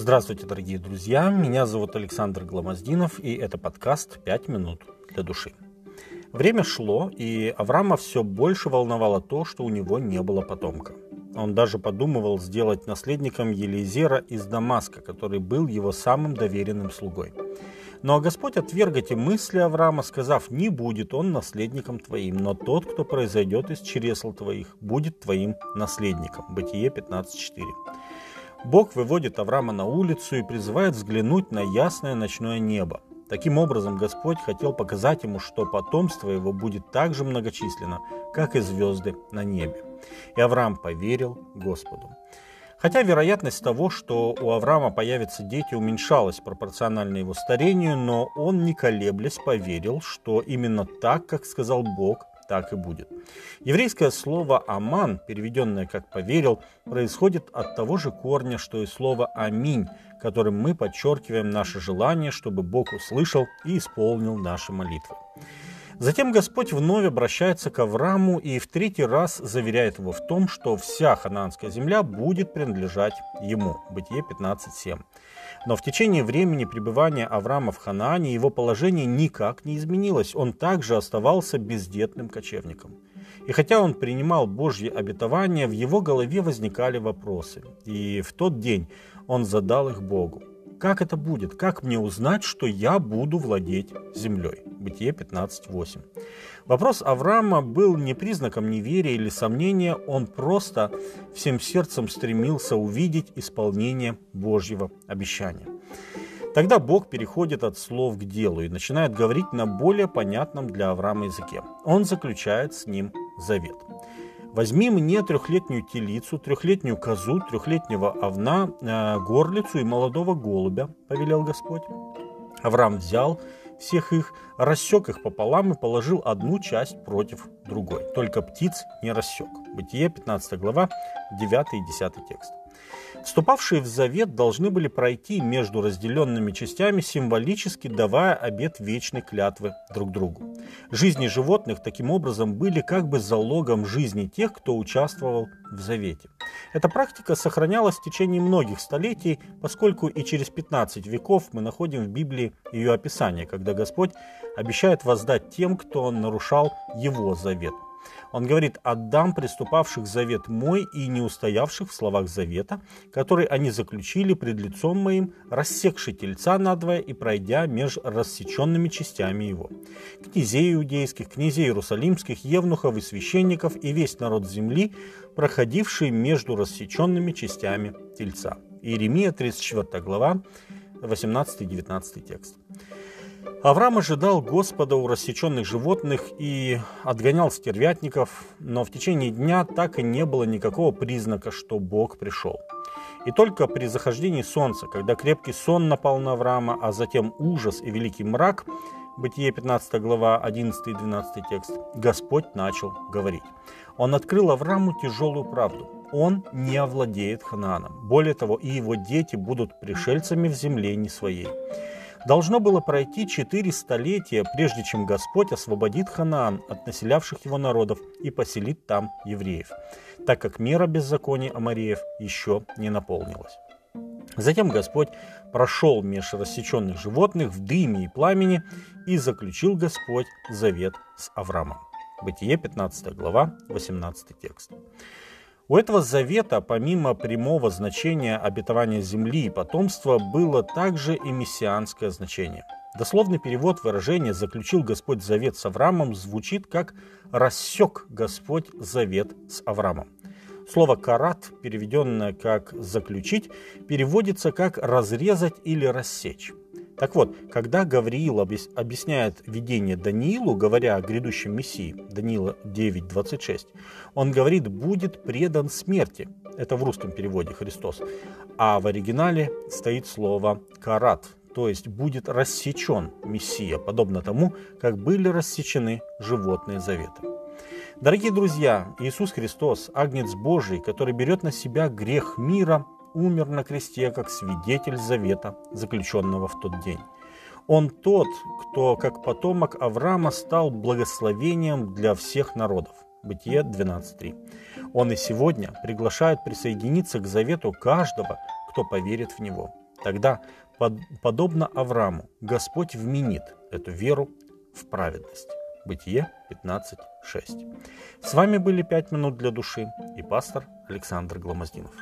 Здравствуйте, дорогие друзья! Меня зовут Александр Гламоздинов, и это подкаст «Пять минут для души». Время шло, и Авраама все больше волновало то, что у него не было потомка. Он даже подумывал сделать наследником Елизера из Дамаска, который был его самым доверенным слугой. Но Господь отверг эти мысли Авраама, сказав, «Не будет он наследником твоим, но тот, кто произойдет из чресл твоих, будет твоим наследником». Бытие 15.4. Бог выводит Авраама на улицу и призывает взглянуть на ясное ночное небо. Таким образом, Господь хотел показать ему, что потомство его будет так же многочисленно, как и звезды на небе. И Авраам поверил Господу. Хотя вероятность того, что у Авраама появятся дети, уменьшалась пропорционально его старению, но он, не колеблясь, поверил, что именно так, как сказал Бог, так и будет. Еврейское слово «аман», переведенное как «поверил», происходит от того же корня, что и слово «аминь», которым мы подчеркиваем наше желание, чтобы Бог услышал и исполнил наши молитвы. Затем Господь вновь обращается к Аврааму и в третий раз заверяет его в том, что вся ханаанская земля будет принадлежать ему. Бытие 15.7. Но в течение времени пребывания Авраама в Ханаане его положение никак не изменилось. Он также оставался бездетным кочевником. И хотя он принимал Божьи обетования, в его голове возникали вопросы. И в тот день он задал их Богу. Как это будет? Как мне узнать, что я буду владеть землей? Бытие 15.8. Вопрос Авраама был не признаком неверия или сомнения, он просто всем сердцем стремился увидеть исполнение Божьего обещания. Тогда Бог переходит от слов к делу и начинает говорить на более понятном для Авраама языке. Он заключает с ним завет. Возьми мне трехлетнюю телицу, трехлетнюю козу, трехлетнего овна, э, горлицу и молодого голубя, повелел Господь. Авраам взял всех их, рассек их пополам и положил одну часть против другой. Только птиц не рассек. Бытие, 15 глава, 9 и 10 текст. Вступавшие в завет должны были пройти между разделенными частями, символически давая обет вечной клятвы друг другу. Жизни животных таким образом были как бы залогом жизни тех, кто участвовал в завете. Эта практика сохранялась в течение многих столетий, поскольку и через 15 веков мы находим в Библии ее описание, когда Господь обещает воздать тем, кто нарушал его завет – он говорит, отдам приступавших завет мой и не устоявших в словах завета, который они заключили пред лицом моим, рассекши тельца надвое и пройдя меж рассеченными частями его. Князей иудейских, князей иерусалимских, евнухов и священников и весь народ земли, проходивший между рассеченными частями тельца. Иеремия, 34 глава, 18-19 текст. Авраам ожидал Господа у рассеченных животных и отгонял стервятников, но в течение дня так и не было никакого признака, что Бог пришел. И только при захождении солнца, когда крепкий сон напал на Авраама, а затем ужас и великий мрак, Бытие 15 глава 11 и 12 текст, Господь начал говорить. Он открыл Аврааму тяжелую правду. Он не овладеет Ханааном. Более того, и его дети будут пришельцами в земле не своей. Должно было пройти четыре столетия, прежде чем Господь освободит Ханаан от населявших его народов и поселит там евреев, так как мера беззакония Амареев еще не наполнилась. Затем Господь прошел меж рассеченных животных в дыме и пламени и заключил Господь завет с Авраамом. Бытие 15 глава, 18 текст. У этого завета, помимо прямого значения обетования земли и потомства, было также и мессианское значение. Дословный перевод выражения «заключил Господь завет с Авраамом» звучит как «рассек Господь завет с Авраамом». Слово «карат», переведенное как «заключить», переводится как «разрезать» или «рассечь». Так вот, когда Гавриил объясняет видение Даниилу, говоря о грядущем Мессии, Даниила 9.26, он говорит «будет предан смерти». Это в русском переводе Христос. А в оригинале стоит слово «карат», то есть будет рассечен Мессия, подобно тому, как были рассечены животные завета. Дорогие друзья, Иисус Христос, Агнец Божий, который берет на себя грех мира, умер на кресте как свидетель завета, заключенного в тот день. Он тот, кто, как потомок Авраама, стал благословением для всех народов. Бытие 12.3. Он и сегодня приглашает присоединиться к завету каждого, кто поверит в него. Тогда, под, подобно Аврааму, Господь вменит эту веру в праведность. Бытие 15.6. С вами были «Пять минут для души» и пастор Александр Гломоздинов.